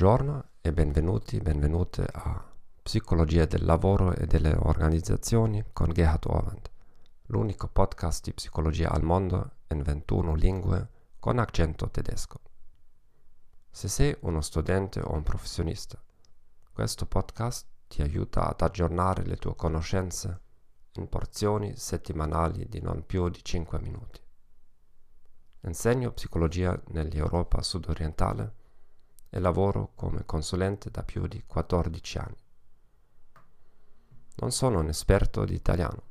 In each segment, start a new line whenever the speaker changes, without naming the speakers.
Buongiorno e benvenuti, benvenute a Psicologia del lavoro e delle organizzazioni con Gerhard Orwand, l'unico podcast di psicologia al mondo in 21 lingue con accento tedesco. Se sei uno studente o un professionista, questo podcast ti aiuta ad aggiornare le tue conoscenze in porzioni settimanali di non più di 5 minuti. Insegno psicologia nell'Europa sudorientale e lavoro come consulente da più di 14 anni. Non sono un esperto di italiano,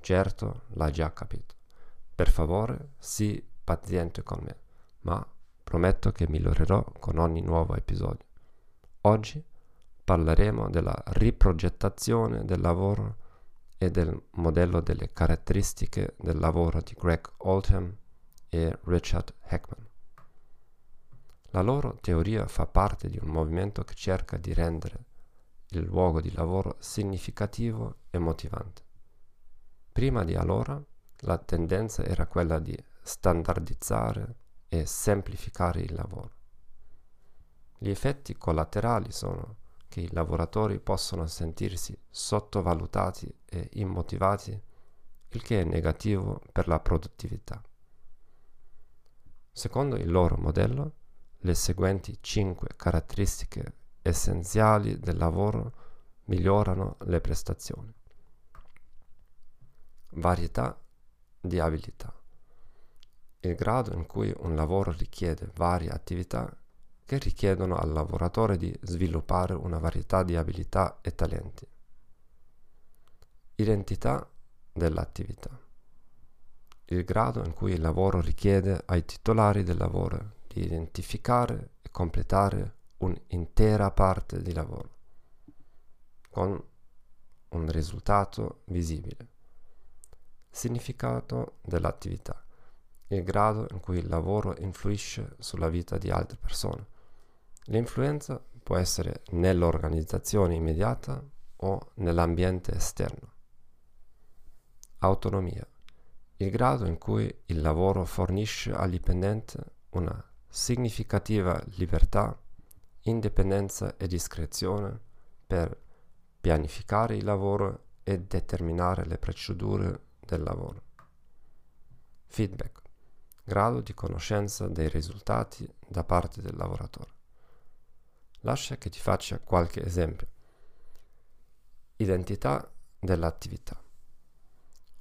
certo l'hai già capito. Per favore, sii paziente con me, ma prometto che migliorerò con ogni nuovo episodio. Oggi parleremo della riprogettazione del lavoro e del modello delle caratteristiche del lavoro di Greg Oldham e Richard Heckman. La loro teoria fa parte di un movimento che cerca di rendere il luogo di lavoro significativo e motivante. Prima di allora la tendenza era quella di standardizzare e semplificare il lavoro. Gli effetti collaterali sono che i lavoratori possono sentirsi sottovalutati e immotivati, il che è negativo per la produttività. Secondo il loro modello, le seguenti cinque caratteristiche essenziali del lavoro migliorano le prestazioni. Varietà di abilità. Il grado in cui un lavoro richiede varie attività che richiedono al lavoratore di sviluppare una varietà di abilità e talenti. Identità dell'attività. Il grado in cui il lavoro richiede ai titolari del lavoro di identificare e completare un'intera parte di lavoro con un risultato visibile. Significato dell'attività. Il grado in cui il lavoro influisce sulla vita di altre persone. L'influenza può essere nell'organizzazione immediata o nell'ambiente esterno. Autonomia. Il grado in cui il lavoro fornisce al dipendente una significativa libertà, indipendenza e discrezione per pianificare il lavoro e determinare le procedure del lavoro. Feedback. Grado di conoscenza dei risultati da parte del lavoratore. Lascia che ti faccia qualche esempio. Identità dell'attività.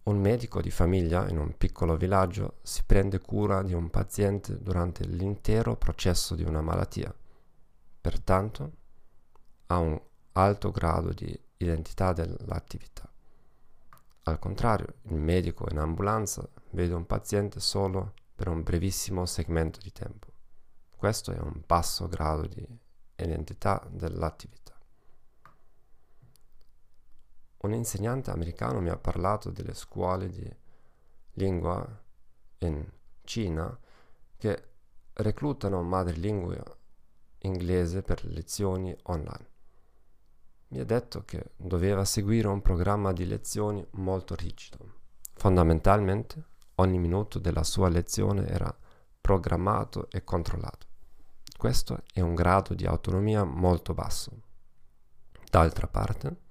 Un medico di famiglia in un piccolo villaggio si prende cura di un paziente durante l'intero processo di una malattia. Pertanto ha un alto grado di identità dell'attività. Al contrario, il medico in ambulanza vede un paziente solo per un brevissimo segmento di tempo. Questo è un basso grado di identità dell'attività. Un insegnante americano mi ha parlato delle scuole di lingua in Cina che reclutano madrelingua inglese per lezioni online. Mi ha detto che doveva seguire un programma di lezioni molto rigido. Fondamentalmente ogni minuto della sua lezione era programmato e controllato. Questo è un grado di autonomia molto basso. D'altra parte,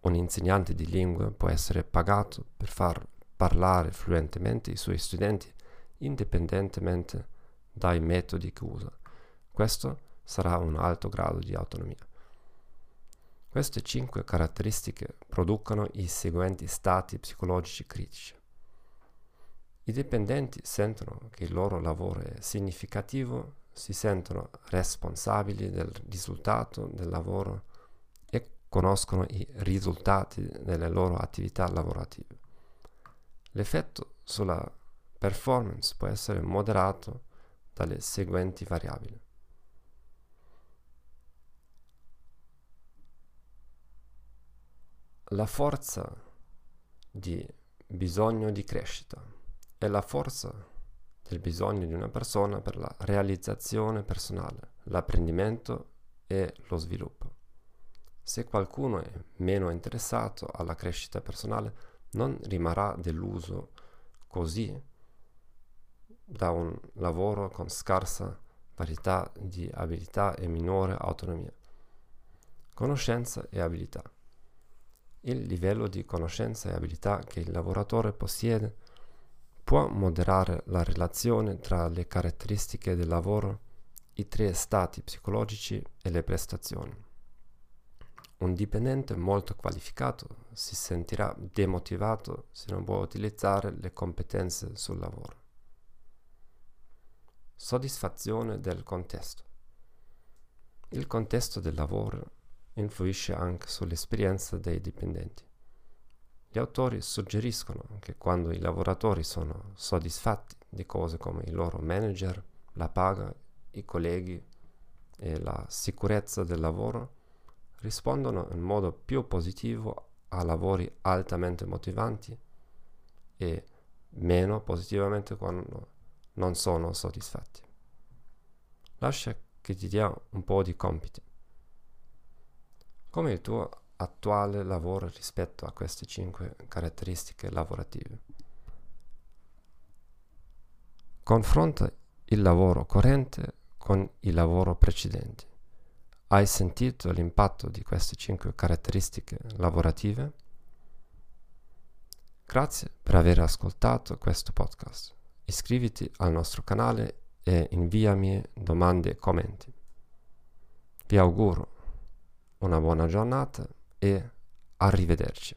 un insegnante di lingue può essere pagato per far parlare fluentemente i suoi studenti indipendentemente dai metodi che usa. Questo sarà un alto grado di autonomia. Queste cinque caratteristiche producono i seguenti stati psicologici critici. I dipendenti sentono che il loro lavoro è significativo, si sentono responsabili del risultato del lavoro conoscono i risultati delle loro attività lavorative. L'effetto sulla performance può essere moderato dalle seguenti variabili. La forza di bisogno di crescita è la forza del bisogno di una persona per la realizzazione personale, l'apprendimento e lo sviluppo. Se qualcuno è meno interessato alla crescita personale, non rimarrà deluso così da un lavoro con scarsa varietà di abilità e minore autonomia. Conoscenza e abilità. Il livello di conoscenza e abilità che il lavoratore possiede può moderare la relazione tra le caratteristiche del lavoro, i tre stati psicologici e le prestazioni. Un dipendente molto qualificato si sentirà demotivato se non può utilizzare le competenze sul lavoro. Soddisfazione del contesto. Il contesto del lavoro influisce anche sull'esperienza dei dipendenti. Gli autori suggeriscono che quando i lavoratori sono soddisfatti di cose come il loro manager, la paga, i colleghi e la sicurezza del lavoro, rispondono in modo più positivo a lavori altamente motivanti e meno positivamente quando non sono soddisfatti. Lascia che ti dia un po' di compiti. Come il tuo attuale lavoro rispetto a queste cinque caratteristiche lavorative? Confronta il lavoro corrente con il lavoro precedente. Hai sentito l'impatto di queste cinque caratteristiche lavorative? Grazie per aver ascoltato questo podcast. Iscriviti al nostro canale e inviami domande e commenti. Vi auguro una buona giornata e arrivederci.